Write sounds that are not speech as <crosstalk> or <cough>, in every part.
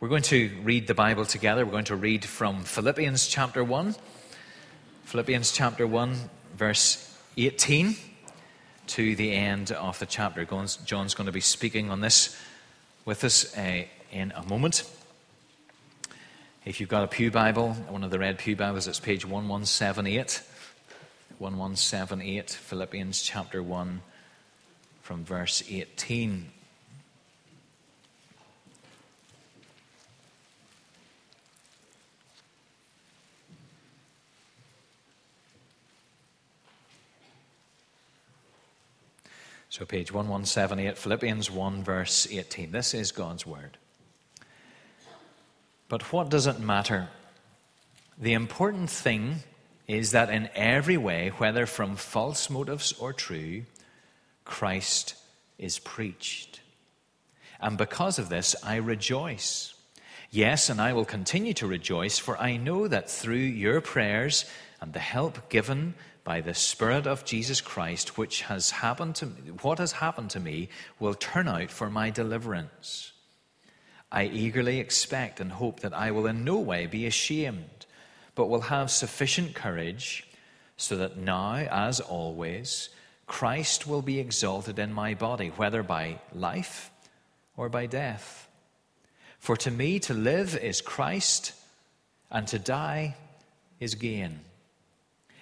We're going to read the Bible together. We're going to read from Philippians chapter 1. Philippians chapter 1, verse 18 to the end of the chapter. John's going to be speaking on this with us uh, in a moment. If you've got a Pew Bible, one of the red Pew Bibles, it's page 1178. 1178, Philippians chapter 1, from verse 18. So, page 1178, Philippians 1, verse 18. This is God's Word. But what does it matter? The important thing is that in every way, whether from false motives or true, Christ is preached. And because of this, I rejoice. Yes, and I will continue to rejoice, for I know that through your prayers and the help given by the Spirit of Jesus Christ, which has happened to me, what has happened to me will turn out for my deliverance. I eagerly expect and hope that I will in no way be ashamed, but will have sufficient courage so that now, as always, Christ will be exalted in my body, whether by life or by death. For to me to live is Christ, and to die is gain.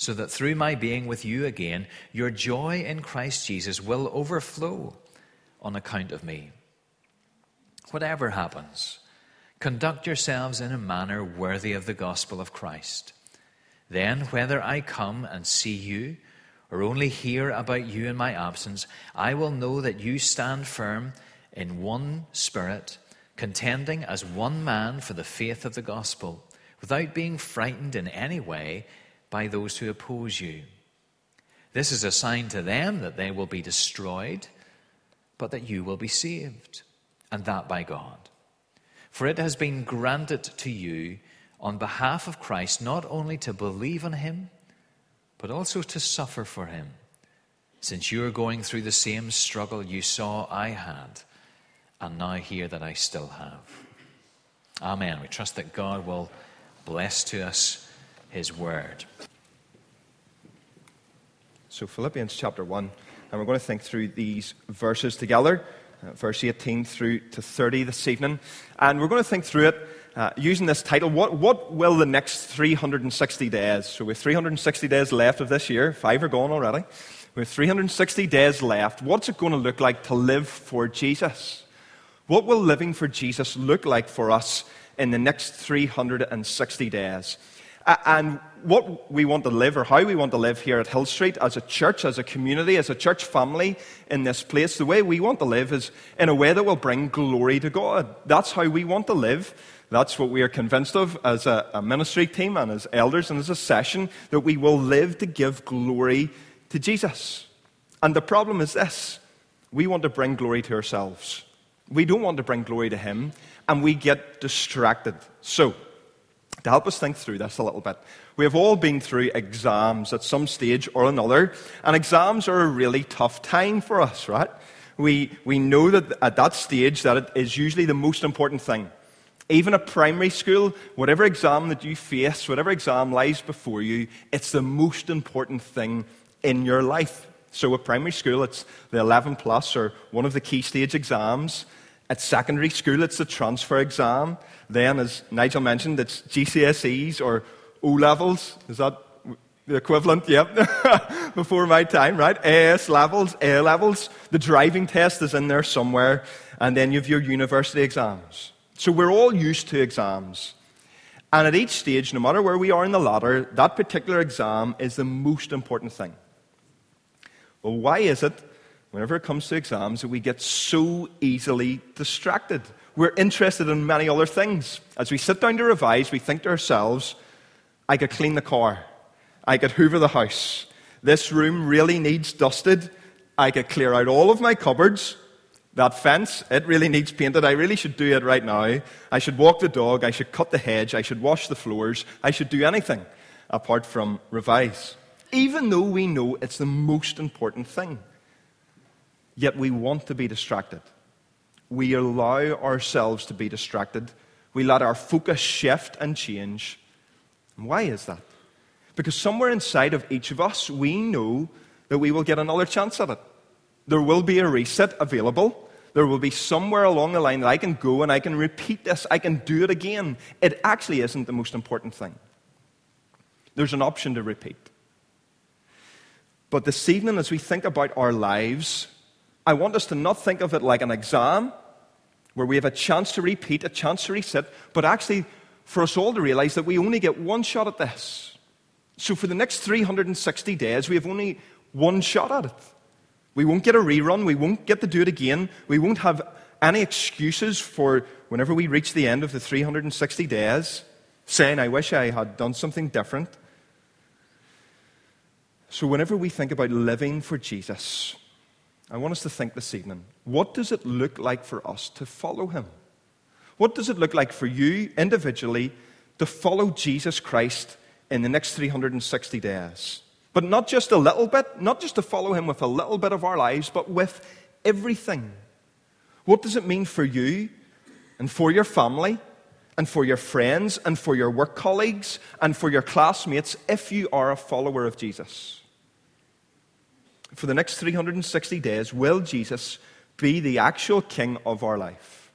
so that through my being with you again, your joy in Christ Jesus will overflow on account of me. Whatever happens, conduct yourselves in a manner worthy of the gospel of Christ. Then, whether I come and see you or only hear about you in my absence, I will know that you stand firm in one spirit, contending as one man for the faith of the gospel, without being frightened in any way by those who oppose you. This is a sign to them that they will be destroyed, but that you will be saved, and that by God. For it has been granted to you on behalf of Christ not only to believe in him, but also to suffer for him, since you are going through the same struggle you saw I had, and now hear that I still have. Amen. We trust that God will bless to us his word. So, Philippians chapter 1, and we're going to think through these verses together, uh, verse 18 through to 30 this evening. And we're going to think through it uh, using this title what, what will the next 360 days? So, we have 360 days left of this year, five are gone already. We have 360 days left. What's it going to look like to live for Jesus? What will living for Jesus look like for us in the next 360 days? And what we want to live or how we want to live here at Hill Street as a church, as a community, as a church family in this place, the way we want to live is in a way that will bring glory to God. That's how we want to live. That's what we are convinced of as a, a ministry team and as elders and as a session, that we will live to give glory to Jesus. And the problem is this we want to bring glory to ourselves. We don't want to bring glory to Him, and we get distracted. So, to help us think through this a little bit. We have all been through exams at some stage or another, and exams are a really tough time for us, right? We, we know that at that stage that it is usually the most important thing. Even at primary school, whatever exam that you face, whatever exam lies before you, it's the most important thing in your life. So at primary school, it's the 11 plus or one of the key stage exams. At secondary school, it's the transfer exam. Then, as Nigel mentioned, it's GCSEs or O levels. Is that the equivalent? Yep. <laughs> Before my time, right? AS levels, A levels. The driving test is in there somewhere. And then you have your university exams. So we're all used to exams. And at each stage, no matter where we are in the ladder, that particular exam is the most important thing. Well, why is it whenever it comes to exams, we get so easily distracted. we're interested in many other things. As we sit down to revise, we think to ourselves, I could clean the car. I could hoover the house. This room really needs dusted. I could clear out all of my cupboards. That fence, it really needs painted. I really should do it right now. I should walk the dog. I should cut the hedge. I should wash the floors. I should do anything apart from revise. Even though we know it's the most important thing. Yet we want to be distracted. We allow ourselves to be distracted. We let our focus shift and change. Why is that? Because somewhere inside of each of us, we know that we will get another chance at it. There will be a reset available. There will be somewhere along the line that I can go and I can repeat this. I can do it again. It actually isn't the most important thing. There's an option to repeat. But this evening, as we think about our lives, I want us to not think of it like an exam where we have a chance to repeat, a chance to reset, but actually for us all to realize that we only get one shot at this. So for the next 360 days, we have only one shot at it. We won't get a rerun. We won't get to do it again. We won't have any excuses for whenever we reach the end of the 360 days saying, I wish I had done something different. So, whenever we think about living for Jesus, I want us to think this evening what does it look like for us to follow him? What does it look like for you individually to follow Jesus Christ in the next 360 days? But not just a little bit, not just to follow him with a little bit of our lives, but with everything. What does it mean for you and for your family and for your friends and for your work colleagues and for your classmates if you are a follower of Jesus? For the next 360 days, will Jesus be the actual king of our life?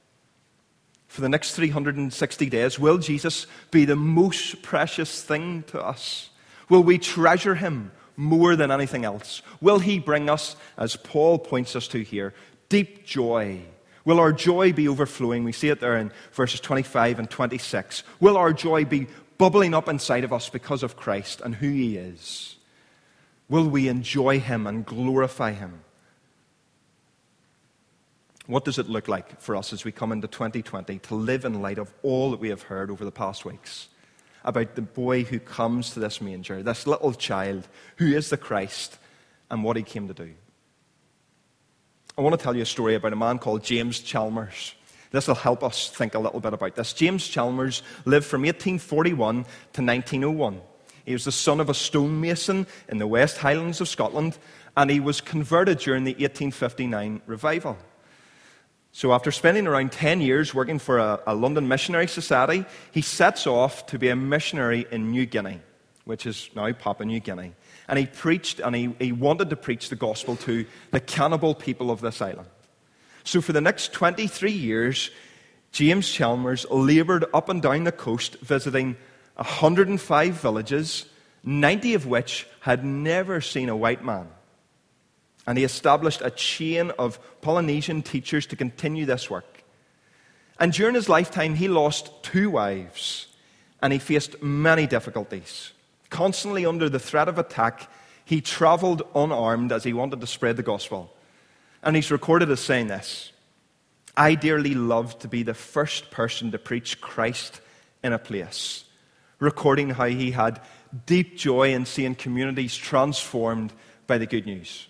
For the next 360 days, will Jesus be the most precious thing to us? Will we treasure him more than anything else? Will he bring us, as Paul points us to here, deep joy? Will our joy be overflowing? We see it there in verses 25 and 26. Will our joy be bubbling up inside of us because of Christ and who he is? Will we enjoy him and glorify him? What does it look like for us as we come into 2020 to live in light of all that we have heard over the past weeks? about the boy who comes to this manger, this little child who is the Christ and what he came to do. I want to tell you a story about a man called James Chalmers. This will help us think a little bit about this. James Chalmers lived from 1841 to 1901. He was the son of a stonemason in the West Highlands of Scotland, and he was converted during the 1859 revival. So, after spending around 10 years working for a, a, London missionary society, he sets off to be a missionary in New Guinea, which is now Papua New Guinea. And he preached, and he, he wanted to preach the gospel to the cannibal people of this island. So, for the next 23 years, James Chalmers labored up and down the coast, visiting 105 villages, 90 of which had never seen a white man. And he established a chain of Polynesian teachers to continue this work. And during his lifetime, he lost two wives and he faced many difficulties. Constantly under the threat of attack, he traveled unarmed as he wanted to spread the gospel. And he's recorded as saying this I dearly love to be the first person to preach Christ in a place, recording how he had deep joy in seeing communities transformed by the good news.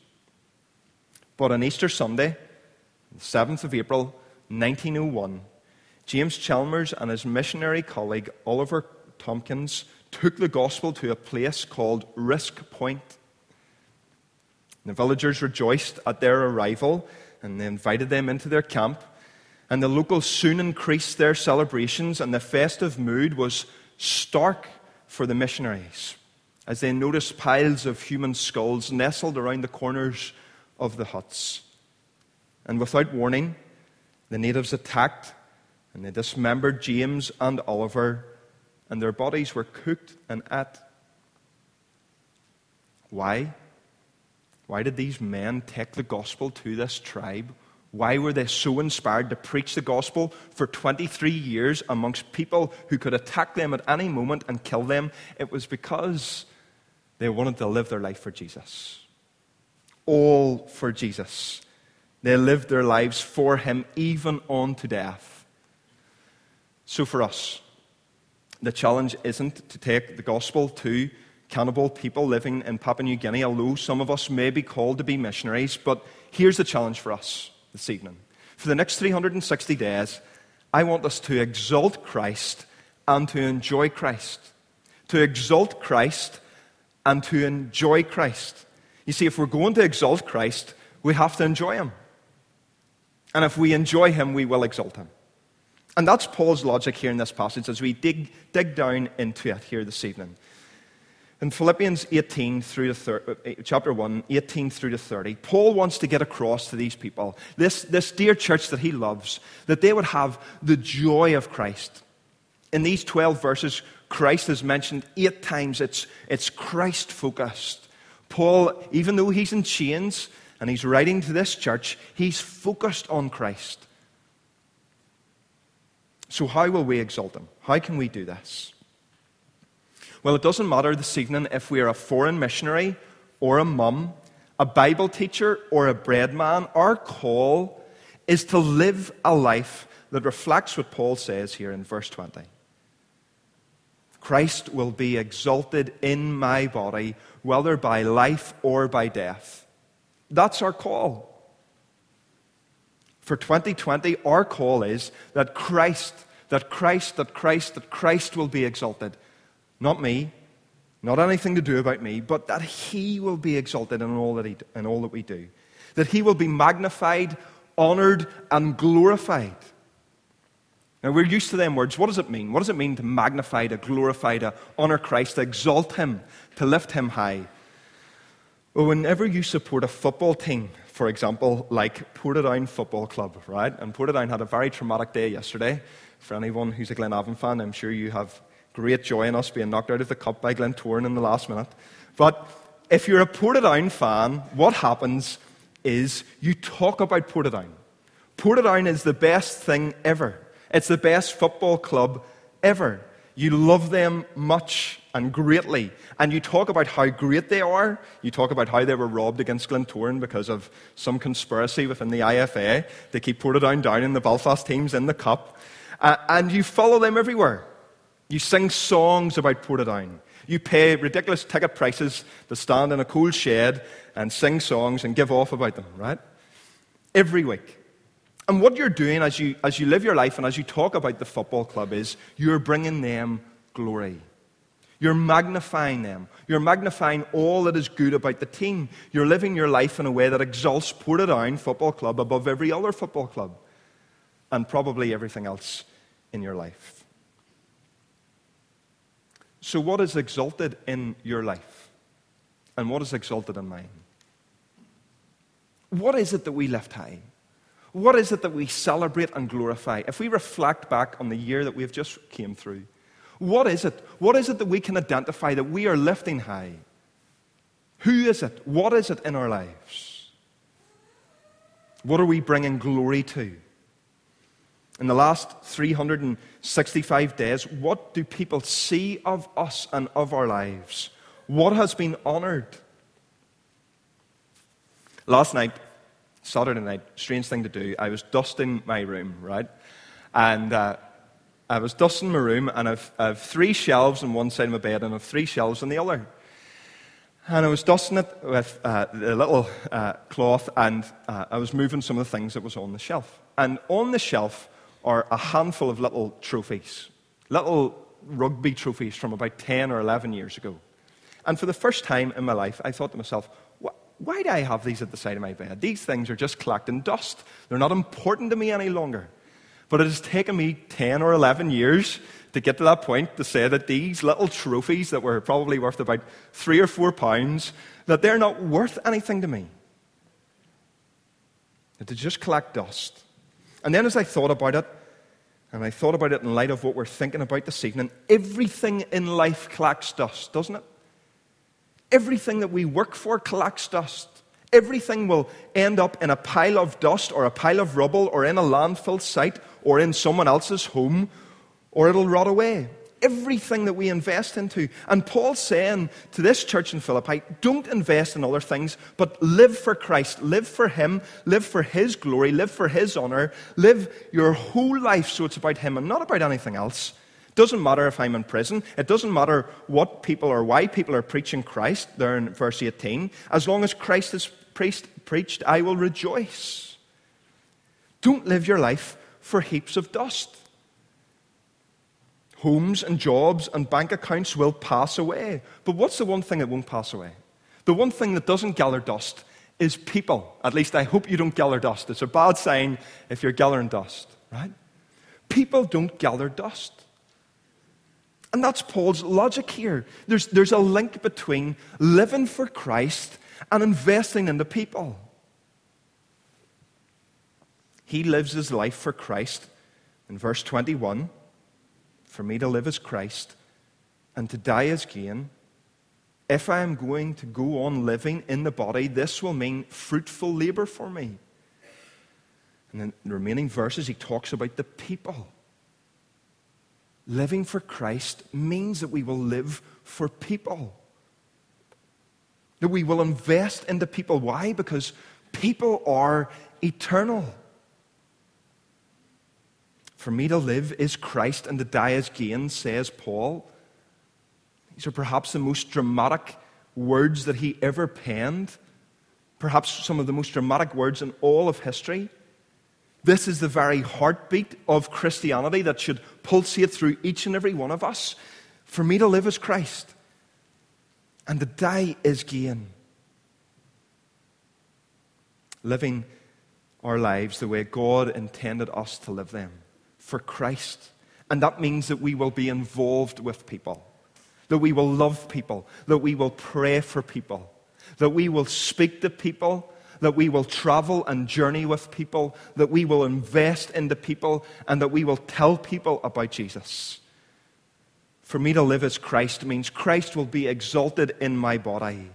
But on Easter Sunday, the 7th of April, 1901, James Chalmers and his missionary colleague Oliver Tomkins took the gospel to a place called Risk Point. The villagers rejoiced at their arrival and they invited them into their camp. And the locals soon increased their celebrations, and the festive mood was stark for the missionaries as they noticed piles of human skulls nestled around the corners of the huts. And without warning, the natives attacked and they dismembered James and Oliver, and their bodies were cooked and ate. Why? Why did these men take the gospel to this tribe? Why were they so inspired to preach the gospel for 23 years amongst people who could attack them at any moment and kill them? It was because they wanted to live their life for Jesus all for Jesus. They lived their lives for him, even on to death. So for us, the challenge isn't to take the gospel to cannibal people living in Papua New Guinea, although some of us may be called to be missionaries. But here's the challenge for us this evening. For the next 360 days, I want us to exalt Christ and to enjoy Christ. To exalt Christ and to enjoy Christ. You see, if we're going to exalt Christ, we have to enjoy Him. And if we enjoy Him, we will exalt Him. And that's Paul's logic here in this passage as we dig, dig down into it here this evening. In Philippians 18 through to 30, uh, chapter 1, 18 through to 30, Paul wants to get across to these people, this, this dear church that he loves, that they would have the joy of Christ. In these 12 verses, Christ is mentioned eight times. It's, it's Christ focused. Paul, even though he's in chains and he's writing to this church, he's focused on Christ. So, how will we exalt him? How can we do this? Well, it doesn't matter this evening if we are a foreign missionary or a mum, a Bible teacher or a bread man. Our call is to live a life that reflects what Paul says here in verse 20. Christ will be exalted in my body, whether by life or by death. That's our call. For 2020, our call is that Christ, that Christ, that Christ, that Christ will be exalted. Not me, not anything to do about me, but that He will be exalted in all that, he, in all that we do. That He will be magnified, honored, and glorified. Now, we're used to them words. What does it mean? What does it mean to magnify, to glorify, to honor Christ, to exalt Him, to lift Him high? Well, whenever you support a football team, for example, like Portadown Football Club, right? And Portadown had a very traumatic day yesterday. For anyone who's a Glenavon fan, I'm sure you have great joy in us being knocked out of the cup by Glentoran in the last minute. But if you're a Portadown fan, what happens is you talk about Portadown. Portadown is the best thing ever. It's the best football club ever. You love them much and greatly. And you talk about how great they are. You talk about how they were robbed against Glentoran because of some conspiracy within the IFA. They keep Portadown down in the Belfast teams in the cup. Uh, and you follow them everywhere. You sing songs about Portadown. You pay ridiculous ticket prices to stand in a cool shed and sing songs and give off about them, right? Every week. And what you're doing as you, as you live your life and as you talk about the football club is you're bringing them glory. You're magnifying them. You're magnifying all that is good about the team. You're living your life in a way that exalts Portadown Football Club above every other football club and probably everything else in your life. So, what is exalted in your life? And what is exalted in mine? What is it that we lift high? What is it that we celebrate and glorify? If we reflect back on the year that we've just came through, what is it? What is it that we can identify that we are lifting high? Who is it? What is it in our lives? What are we bringing glory to? In the last 365 days, what do people see of us and of our lives? What has been honored? Last night, Saturday night, strange thing to do. I was dusting my room, right? And uh, I was dusting my room, and I've, I've three shelves on one side of my bed, and I've three shelves on the other. And I was dusting it with uh, the little uh, cloth, and uh, I was moving some of the things that was on the shelf. And on the shelf are a handful of little trophies, little rugby trophies from about 10 or 11 years ago. And for the first time in my life, I thought to myself, why do I have these at the side of my bed? These things are just collecting dust. They're not important to me any longer. But it has taken me 10 or 11 years to get to that point to say that these little trophies that were probably worth about three or four pounds, that they're not worth anything to me. That they just collect dust. And then as I thought about it, and I thought about it in light of what we're thinking about this evening, everything in life collects dust, doesn't it? Everything that we work for collects dust. Everything will end up in a pile of dust or a pile of rubble or in a landfill site or in someone else's home or it'll rot away. Everything that we invest into. And Paul's saying to this church in Philippi, don't invest in other things, but live for Christ, live for Him, live for His glory, live for His honor, live your whole life so it's about Him and not about anything else. It Doesn't matter if I'm in prison. It doesn't matter what people or why people are preaching Christ, there in verse 18. As long as Christ is preached, preached I will rejoice. Don't live your life for heaps of dust. Homes and jobs and bank accounts will pass away. But what's the one thing that won't pass away? The one thing that doesn't gather dust is people. At least I hope you don't gather dust. It's a bad sign if you're gathering dust, right? People don't gather dust. And that's Paul's logic here. There's, there's a link between living for Christ and investing in the people. He lives his life for Christ. In verse 21, for me to live as Christ and to die as gain. If I am going to go on living in the body, this will mean fruitful labor for me. And in the remaining verses, he talks about the people. Living for Christ means that we will live for people. That we will invest in the people. Why? Because people are eternal. For me to live is Christ and to die is gain, says Paul. These are perhaps the most dramatic words that he ever penned, perhaps some of the most dramatic words in all of history. This is the very heartbeat of Christianity that should pulsate through each and every one of us. For me to live as Christ, and to die is gain. Living our lives the way God intended us to live them for Christ. And that means that we will be involved with people, that we will love people, that we will pray for people, that we will speak to people that we will travel and journey with people, that we will invest in the people, and that we will tell people about Jesus. For me to live as Christ means Christ will be exalted in my body.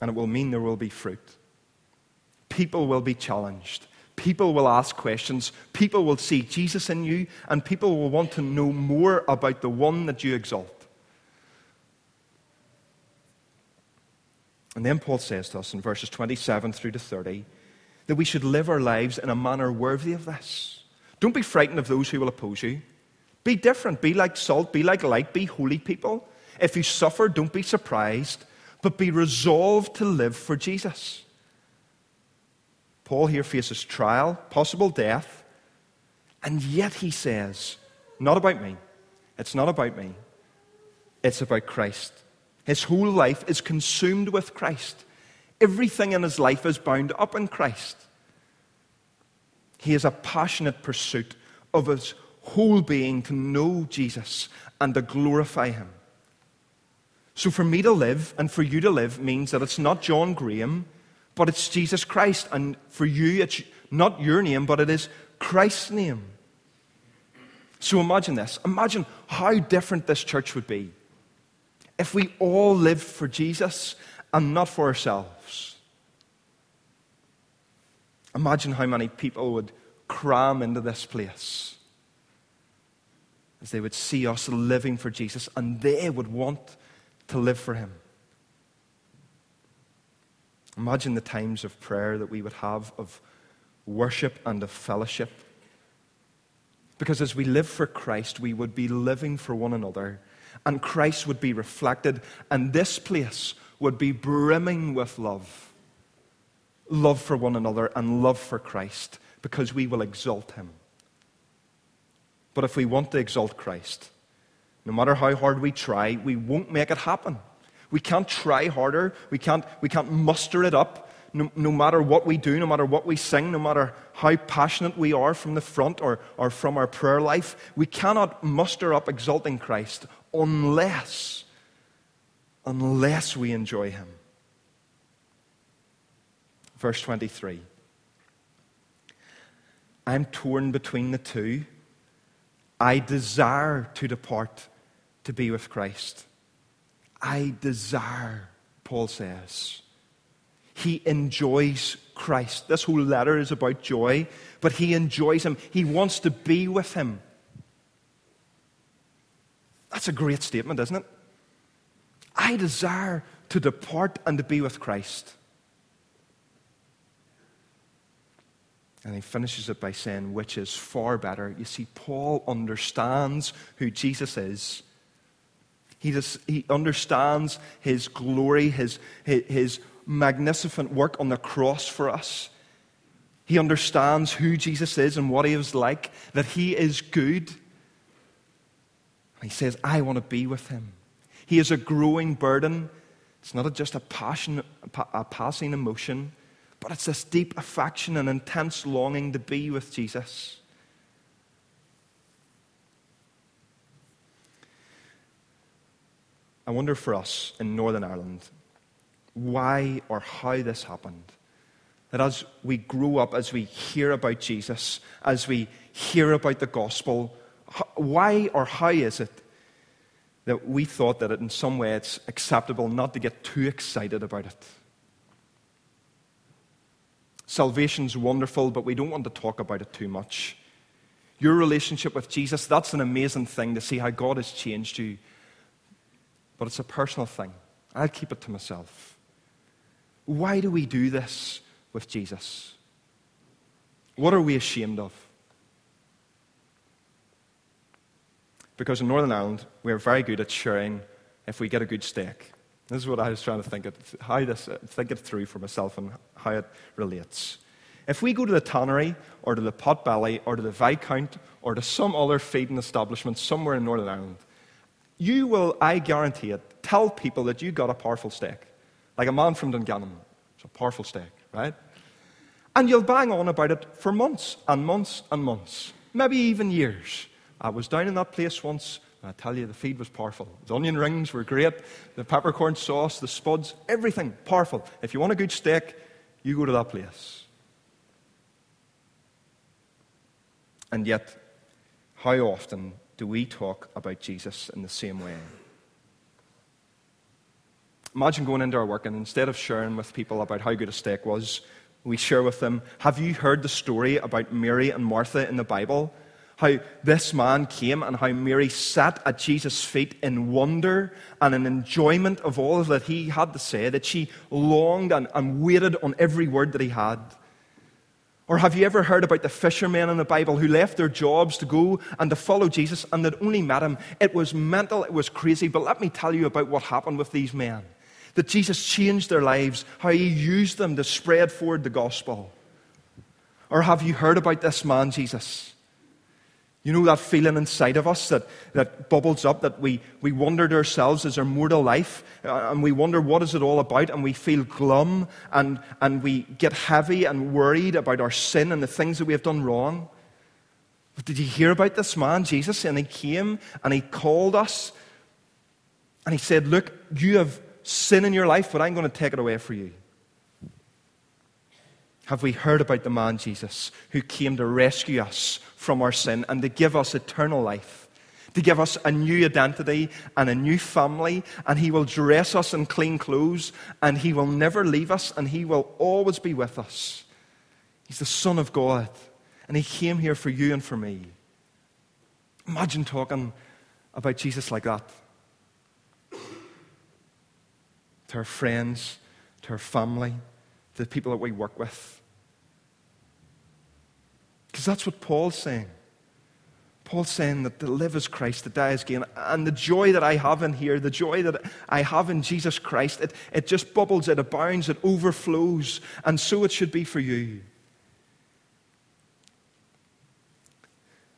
And it will mean there will be fruit. People will be challenged. People will ask questions. People will see Jesus in you, and people will want to know more about the one that you exalt. And then Paul says to us in verses 27 through to 30 that we should live our lives in a manner worthy of this. Don't be frightened of those who will oppose you. Be different. Be like salt. Be like light. Be holy people. If you suffer, don't be surprised, but be resolved to live for Jesus. Paul here faces trial, possible death, and yet he says, Not about me. It's not about me. It's about Christ. His whole life is consumed with Christ. Everything in his life is bound up in Christ. He has a passionate pursuit of his whole being to know Jesus and to glorify him. So, for me to live and for you to live means that it's not John Graham, but it's Jesus Christ. And for you, it's not your name, but it is Christ's name. So, imagine this. Imagine how different this church would be if we all lived for Jesus and not for ourselves. Imagine how many people would cram into this place as they would see us living for Jesus and they would want to live for Him. Imagine the times of prayer that we would have, of worship and of fellowship. Because as we live for Christ, we would be living for one another and Christ would be reflected, and this place would be brimming with love love for one another and love for Christ because we will exalt him. But if we want to exalt Christ, no matter how hard we try, we won't make it happen. We can't try harder. We can't, we can't muster it up. No, no, matter what we do, no matter what we sing, no matter how passionate we are from the front or, or from our prayer life, we cannot muster up exalting Christ unless, unless we enjoy Him. Verse 23 I'm torn between the two. I desire to depart to be with Christ. I desire, Paul says. He enjoys Christ. This whole letter is about joy, but he enjoys Him. He wants to be with Him. That's a great statement, isn't it? I desire to depart and to be with Christ. And he finishes it by saying, which is far better. You see, Paul understands who Jesus is. He, he understands his glory, his, his, his magnificent work on the cross for us. He understands who Jesus is and what he was like, that he is good. he says, I want to be with him. He is a growing burden. It's not just a, passion, a passing emotion, but it's this deep affection and intense longing to be with Jesus. I wonder for us in Northern Ireland why or how this happened. That as we grow up, as we hear about Jesus, as we hear about the gospel, why or how is it that we thought that in some way it's acceptable not to get too excited about it? Salvation's wonderful, but we don't want to talk about it too much. Your relationship with Jesus, that's an amazing thing to see how God has changed you. But it's a personal thing. I'll keep it to myself. Why do we do this with Jesus? What are we ashamed of? Because in Northern Ireland, we're very good at sharing if we get a good steak. This is what I was trying to think, it, how this, think it through for myself and how it relates. If we go to the tannery or to the potbelly or to the Viscount or to some other feeding establishment somewhere in Northern Ireland, you will, I guarantee it, tell people that you got a powerful steak. Like a man from Dungannon. It's a powerful steak, right? And you'll bang on about it for months and months and months, maybe even years. I was down in that place once, and I tell you, the feed was powerful. The onion rings were great, the peppercorn sauce, the spuds, everything powerful. If you want a good steak, you go to that place. And yet, how often do we talk about Jesus in the same way? Imagine going into our work and instead of sharing with people about how good a steak was, we share with them, Have you heard the story about Mary and Martha in the Bible? How this man came and how Mary sat at Jesus' feet in wonder and in enjoyment of all that he had to say, that she longed and, and waited on every word that he had. Or have you ever heard about the fishermen in the Bible who left their jobs to go and to follow Jesus and that only met him? It was mental, it was crazy, but let me tell you about what happened with these men. That Jesus changed their lives, how he used them to spread forward the gospel. Or have you heard about this man, Jesus? You know that feeling inside of us that, that bubbles up, that we, we wonder to ourselves, is our mortal life? Uh, and we wonder, what is it all about? And we feel glum and, and we get heavy and worried about our sin and the things that we have done wrong. But did you hear about this man, Jesus? And he came and he called us and he said, Look, you have sin in your life, but I'm going to take it away for you. Have we heard about the man Jesus who came to rescue us from our sin and to give us eternal life? To give us a new identity and a new family, and He will dress us in clean clothes, and He will never leave us, and He will always be with us. He's the Son of God, and He came here for you and for me. Imagine talking about Jesus like that to our friends, to our family, to the people that we work with. Because that's what Paul's saying. Paul's saying that to live is Christ, to die is gain. And the joy that I have in here, the joy that I have in Jesus Christ, it, it just bubbles, it abounds, it overflows. And so it should be for you.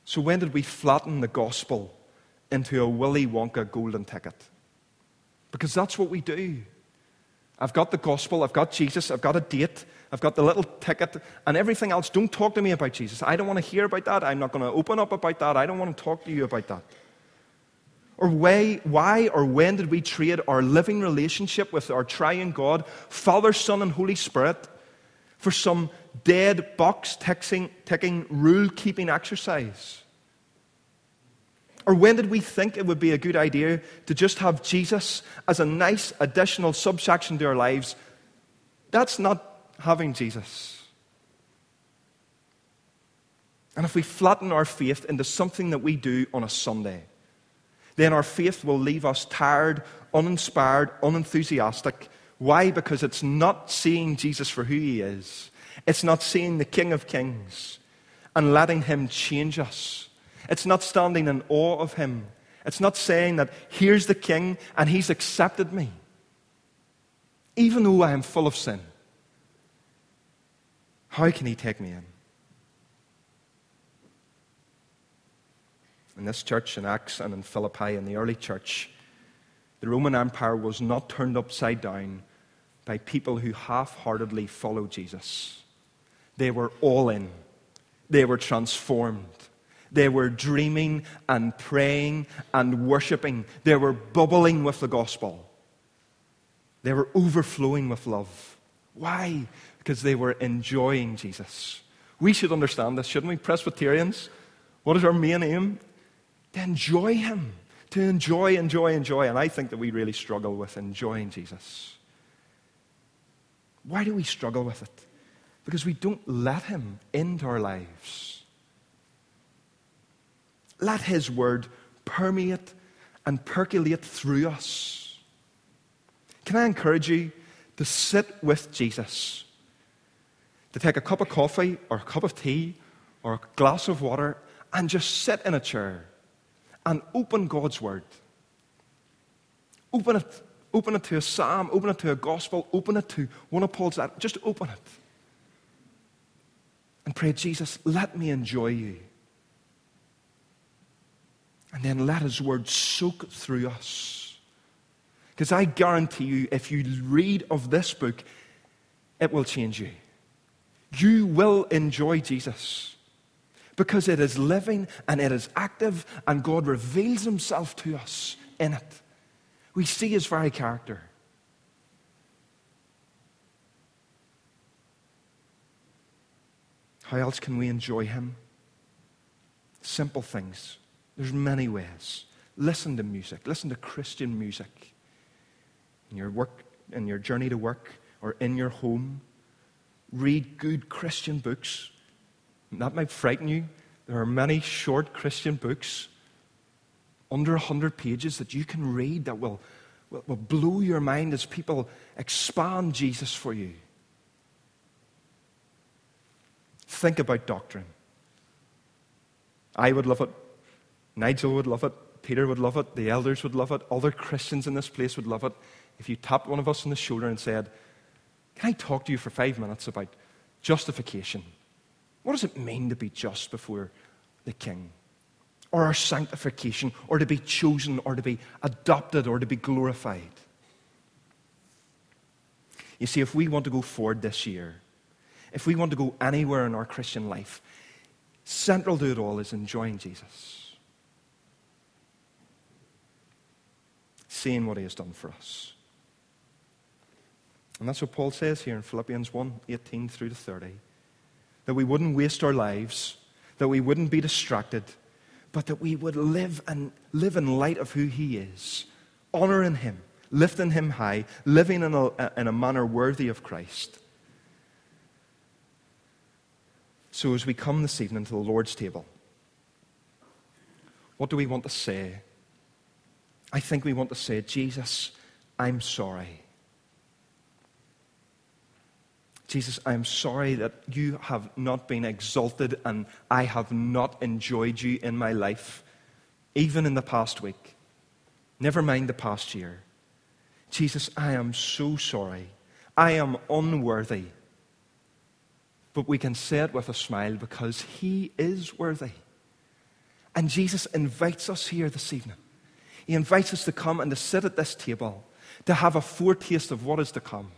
So, when did we flatten the gospel into a Willy Wonka golden ticket? Because that's what we do. I've got the gospel, I've got Jesus, I've got a date, I've got the little ticket, and everything else. Don't talk to me about Jesus. I don't want to hear about that. I'm not going to open up about that. I don't want to talk to you about that. Or why, why or when did we trade our living relationship with our triune God, Father, Son, and Holy Spirit, for some dead box ticking, rule keeping exercise? Or when did we think it would be a good idea to just have Jesus as a nice additional subsection to our lives? That's not having Jesus. And if we flatten our faith into something that we do on a Sunday, then our faith will leave us tired, uninspired, unenthusiastic. Why? Because it's not seeing Jesus for who he is, it's not seeing the King of Kings and letting him change us. It's not standing in awe of him. It's not saying that here's the King and he's accepted me, even though I am full of sin. How can he take me in? In this church in Acts and in Philippi, in the early church, the Roman Empire was not turned upside down by people who half heartedly followed Jesus. They were all in, they were transformed. They were dreaming and praying and worshiping. They were bubbling with the gospel. They were overflowing with love. Why? Because they were enjoying Jesus. We should understand this, shouldn't we? Presbyterians, what is our main aim? To enjoy Him. To enjoy, enjoy, enjoy. And I think that we really struggle with enjoying Jesus. Why do we struggle with it? Because we don't let Him into our lives. Let His Word permeate and percolate through us. Can I encourage you to sit with Jesus? To take a cup of coffee or a cup of tea or a glass of water and just sit in a chair and open God's Word. Open it. Open it to a psalm, open it to a gospel, open it to one of Paul's. Just open it. And pray, Jesus, let me enjoy you. And then let His Word soak through us. Because I guarantee you, if you read of this book, it will change you. You will enjoy Jesus because it is living and it is active, and God reveals Himself to us in it. We see His very character. How else can we enjoy Him? Simple things. There's many ways. Listen to music. Listen to Christian music. In your work, in your journey to work, or in your home. Read good Christian books. That might frighten you. There are many short Christian books under 100 pages that you can read that will, will, will blow your mind as people expand Jesus for you. Think about doctrine. I would love it. Nigel would love it. Peter would love it. The elders would love it. Other Christians in this place would love it. If you tapped one of us on the shoulder and said, Can I talk to you for five minutes about justification? What does it mean to be just before the King? Or our sanctification, or to be chosen, or to be adopted, or to be glorified? You see, if we want to go forward this year, if we want to go anywhere in our Christian life, central to it all is enjoying Jesus. Seeing what he has done for us. And that's what Paul says here in Philippians 1 18 through to 30 that we wouldn't waste our lives, that we wouldn't be distracted, but that we would live and live in light of who He is, honoring Him, lifting Him high, living in a, in a manner worthy of Christ. So, as we come this evening to the Lord's table, what do we want to say? I think we want to say, Jesus, I'm sorry. Jesus, I am sorry that you have not been exalted and I have not enjoyed you in my life, even in the past week. Never mind the past year. Jesus, I am so sorry. I am unworthy. But we can say it with a smile because He is worthy. And Jesus invites us here this evening. He invites us to come and to sit at this table, to have a foretaste of what is to come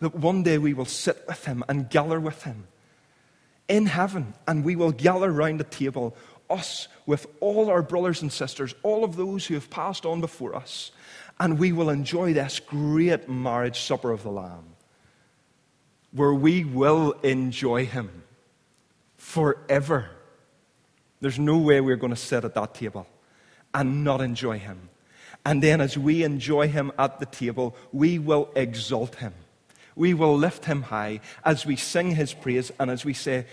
that one day we will sit with him and gather with him in heaven, and we will gather round the table, us with all our brothers and sisters, all of those who have passed on before us, and we will enjoy this great marriage supper of the Lamb, where we will enjoy him forever. There's no way we're going to sit at that table and not enjoy him. And then, as we enjoy him at the table, we will exalt him we will lift him high as we sing his praise and as we say,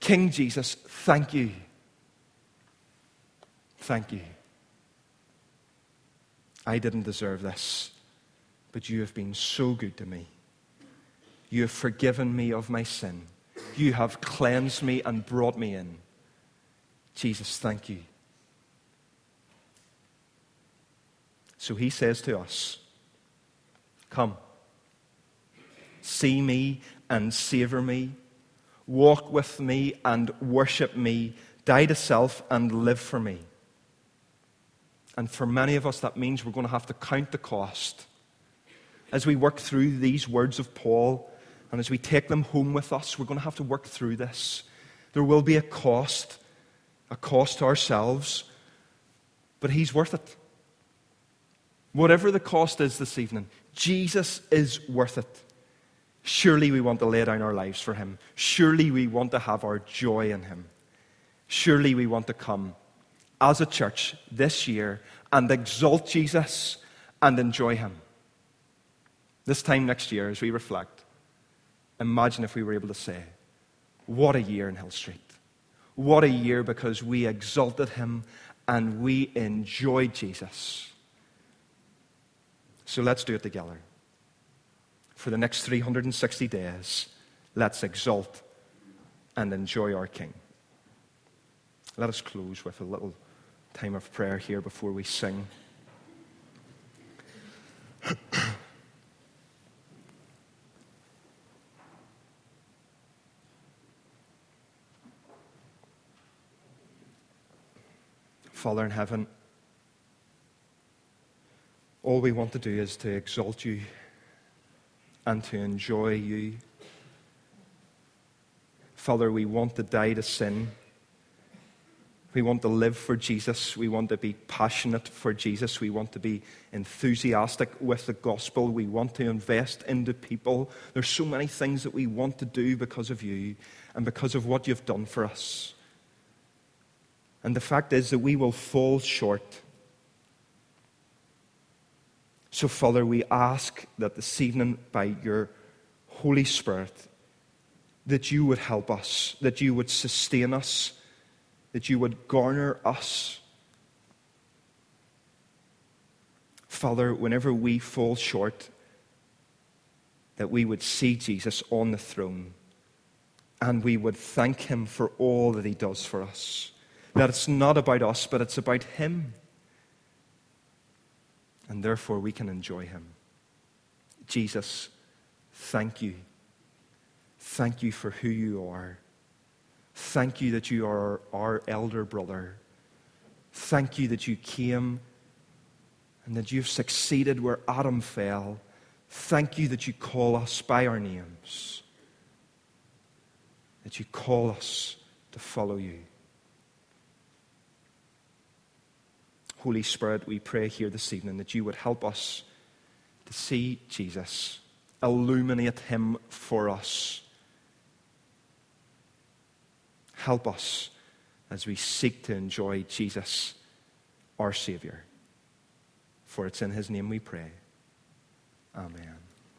King Jesus, thank you. Thank you. I didn't deserve this, but you have been so good to me. You have forgiven me of my sin. You have cleansed me and brought me in. Jesus, thank you. So he says to us, Come, see me and savor me, walk with me and worship me, die to self and live for me. And for many of us, that means we're going to have to count the cost. As we work through these words of Paul, and as we take them home with us, we're going to have to work through this. There will be a cost, a cost to ourselves, but He's worth it. Whatever the cost is this evening, Jesus is worth it. Surely we want to lay down our lives for Him. Surely we want to have our joy in Him. Surely we want to come as a church this year and exalt Jesus and enjoy Him. This time next year, as we reflect, imagine if we were able to say, What a year in Hill Street. What a year because we exalted Him and we enjoyed Jesus. So let's do it together. For the next 360 days, let's exalt and enjoy our King. Let us close with a little time of prayer here before we sing. <coughs> Father in heaven, all we want to do is to exalt you and to enjoy you. Father, we want to die to sin. We want to live for Jesus. We want to be passionate for Jesus. We want to be enthusiastic with the gospel. We want to invest into people. There's so many things that we want to do because of you and because of what you've done for us. And the fact is that we will fall short. So, Father, we ask that this evening, by your Holy Spirit, that you would help us, that you would sustain us that you would garner us. Father, whenever we fall short, that we would see Jesus on the throne and we would thank him for all that he does for us. That it's not about us, but it's about him. And therefore we can enjoy him. Jesus, thank you. Thank you for who you are. Thank you that you are our elder brother. Thank you that you came and that you've succeeded where Adam fell. Thank you that you call us by our names, that you call us to follow you. Holy Spirit, we pray here this evening that you would help us to see Jesus, illuminate him for us Help us as we seek to enjoy Jesus, our Savior. For it's in His name we pray. Amen.